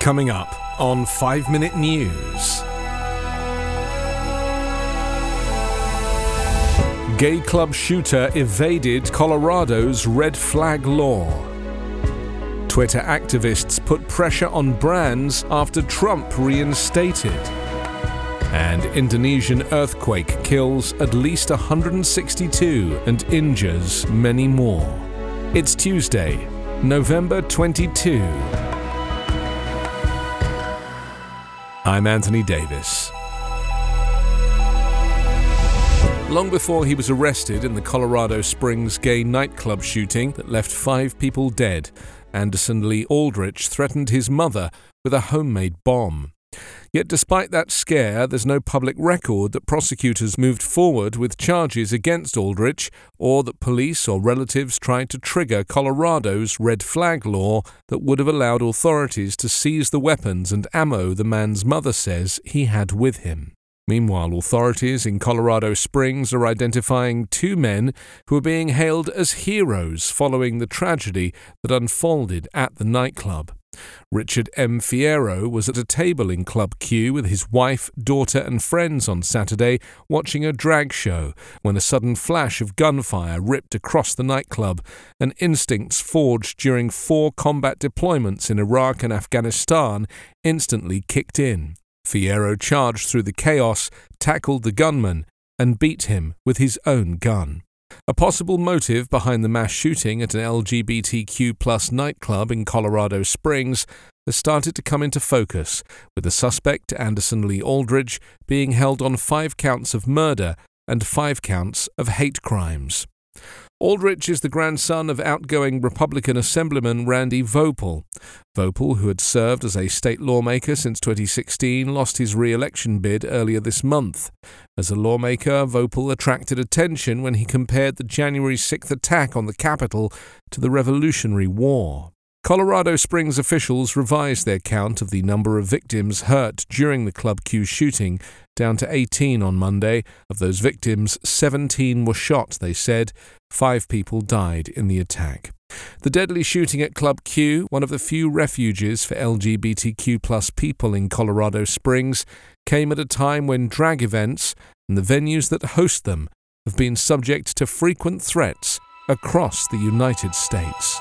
Coming up on 5 Minute News. Gay club shooter evaded Colorado's red flag law. Twitter activists put pressure on brands after Trump reinstated. And Indonesian earthquake kills at least 162 and injures many more. It's Tuesday, November 22. I'm Anthony Davis. Long before he was arrested in the Colorado Springs gay nightclub shooting that left five people dead, Anderson Lee Aldrich threatened his mother with a homemade bomb. Yet, despite that scare, there's no public record that prosecutors moved forward with charges against Aldrich or that police or relatives tried to trigger Colorado's red flag law that would have allowed authorities to seize the weapons and ammo the man's mother says he had with him. Meanwhile, authorities in Colorado Springs are identifying two men who are being hailed as heroes following the tragedy that unfolded at the nightclub. Richard M. Fierro was at a table in Club Q with his wife, daughter, and friends on Saturday watching a drag show when a sudden flash of gunfire ripped across the nightclub and instincts forged during four combat deployments in Iraq and Afghanistan instantly kicked in. Fierro charged through the chaos, tackled the gunman, and beat him with his own gun. A possible motive behind the mass shooting at an LGBTQ plus nightclub in Colorado Springs has started to come into focus, with the suspect, Anderson Lee Aldrich, being held on five counts of murder and five counts of hate crimes. Aldrich is the grandson of outgoing Republican Assemblyman Randy Voepel. Voepel, who had served as a state lawmaker since 2016, lost his re election bid earlier this month. As a lawmaker, Voepel attracted attention when he compared the January 6th attack on the Capitol to the Revolutionary War. Colorado Springs officials revised their count of the number of victims hurt during the Club Q shooting down to 18 on Monday. Of those victims, 17 were shot, they said. Five people died in the attack. The deadly shooting at Club Q, one of the few refuges for LGBTQ plus people in Colorado Springs, came at a time when drag events and the venues that host them have been subject to frequent threats across the United States.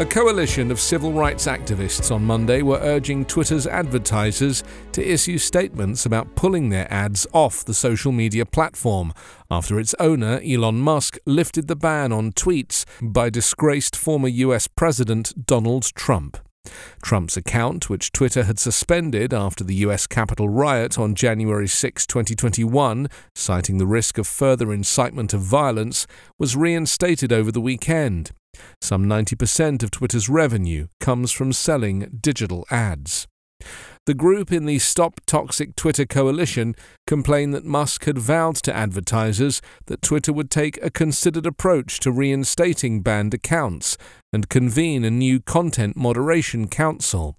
A coalition of civil rights activists on Monday were urging Twitter's advertisers to issue statements about pulling their ads off the social media platform after its owner, Elon Musk, lifted the ban on tweets by disgraced former US President Donald Trump. Trump's account, which Twitter had suspended after the US Capitol riot on January 6, 2021, citing the risk of further incitement of violence, was reinstated over the weekend. Some 90% of Twitter's revenue comes from selling digital ads. The group in the Stop Toxic Twitter coalition complained that Musk had vowed to advertisers that Twitter would take a considered approach to reinstating banned accounts and convene a new content moderation council.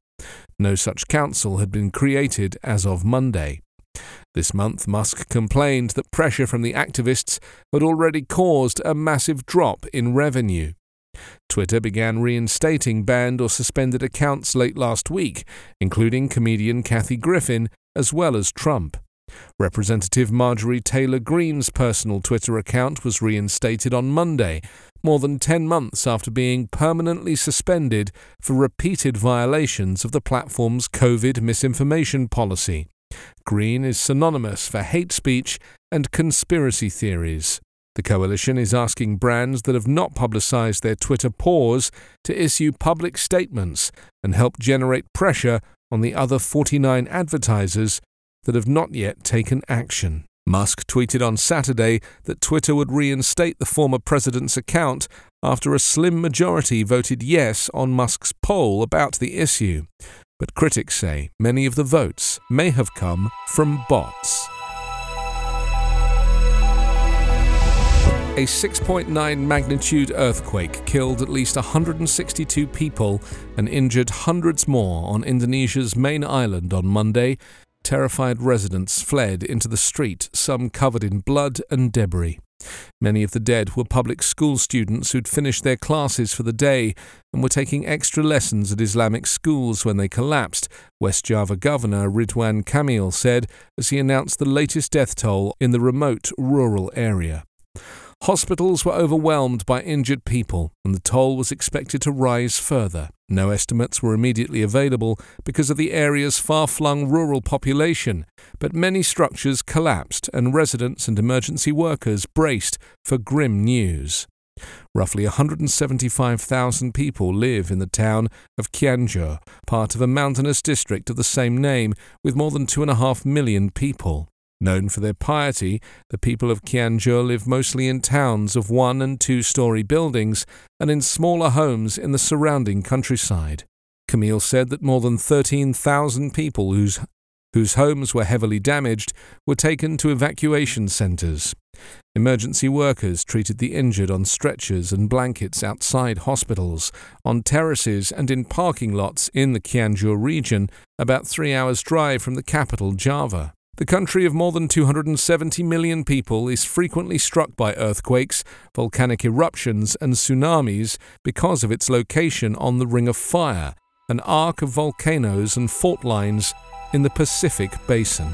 No such council had been created as of Monday. This month, Musk complained that pressure from the activists had already caused a massive drop in revenue. Twitter began reinstating banned or suspended accounts late last week, including comedian Kathy Griffin as well as Trump. Representative Marjorie Taylor Greene's personal Twitter account was reinstated on Monday, more than 10 months after being permanently suspended for repeated violations of the platform's COVID misinformation policy. Greene is synonymous for hate speech and conspiracy theories. The coalition is asking brands that have not publicized their Twitter pause to issue public statements and help generate pressure on the other 49 advertisers that have not yet taken action. Musk tweeted on Saturday that Twitter would reinstate the former president's account after a slim majority voted yes on Musk's poll about the issue. But critics say many of the votes may have come from bots. A 6.9 magnitude earthquake killed at least 162 people and injured hundreds more on Indonesia's main island on Monday. Terrified residents fled into the street, some covered in blood and debris. Many of the dead were public school students who'd finished their classes for the day and were taking extra lessons at Islamic schools when they collapsed, West Java Governor Ridwan Kamil said as he announced the latest death toll in the remote rural area. Hospitals were overwhelmed by injured people, and the toll was expected to rise further. No estimates were immediately available because of the area's far flung rural population, but many structures collapsed and residents and emergency workers braced for grim news. Roughly 175,000 people live in the town of Cianjur, part of a mountainous district of the same name, with more than 2.5 million people. Known for their piety, the people of Cianjur live mostly in towns of one and two story buildings and in smaller homes in the surrounding countryside. Kamil said that more than 13,000 people whose, whose homes were heavily damaged were taken to evacuation centres. Emergency workers treated the injured on stretchers and blankets outside hospitals, on terraces, and in parking lots in the Cianjur region, about three hours' drive from the capital, Java. The country of more than 270 million people is frequently struck by earthquakes, volcanic eruptions, and tsunamis because of its location on the Ring of Fire, an arc of volcanoes and fault lines in the Pacific Basin.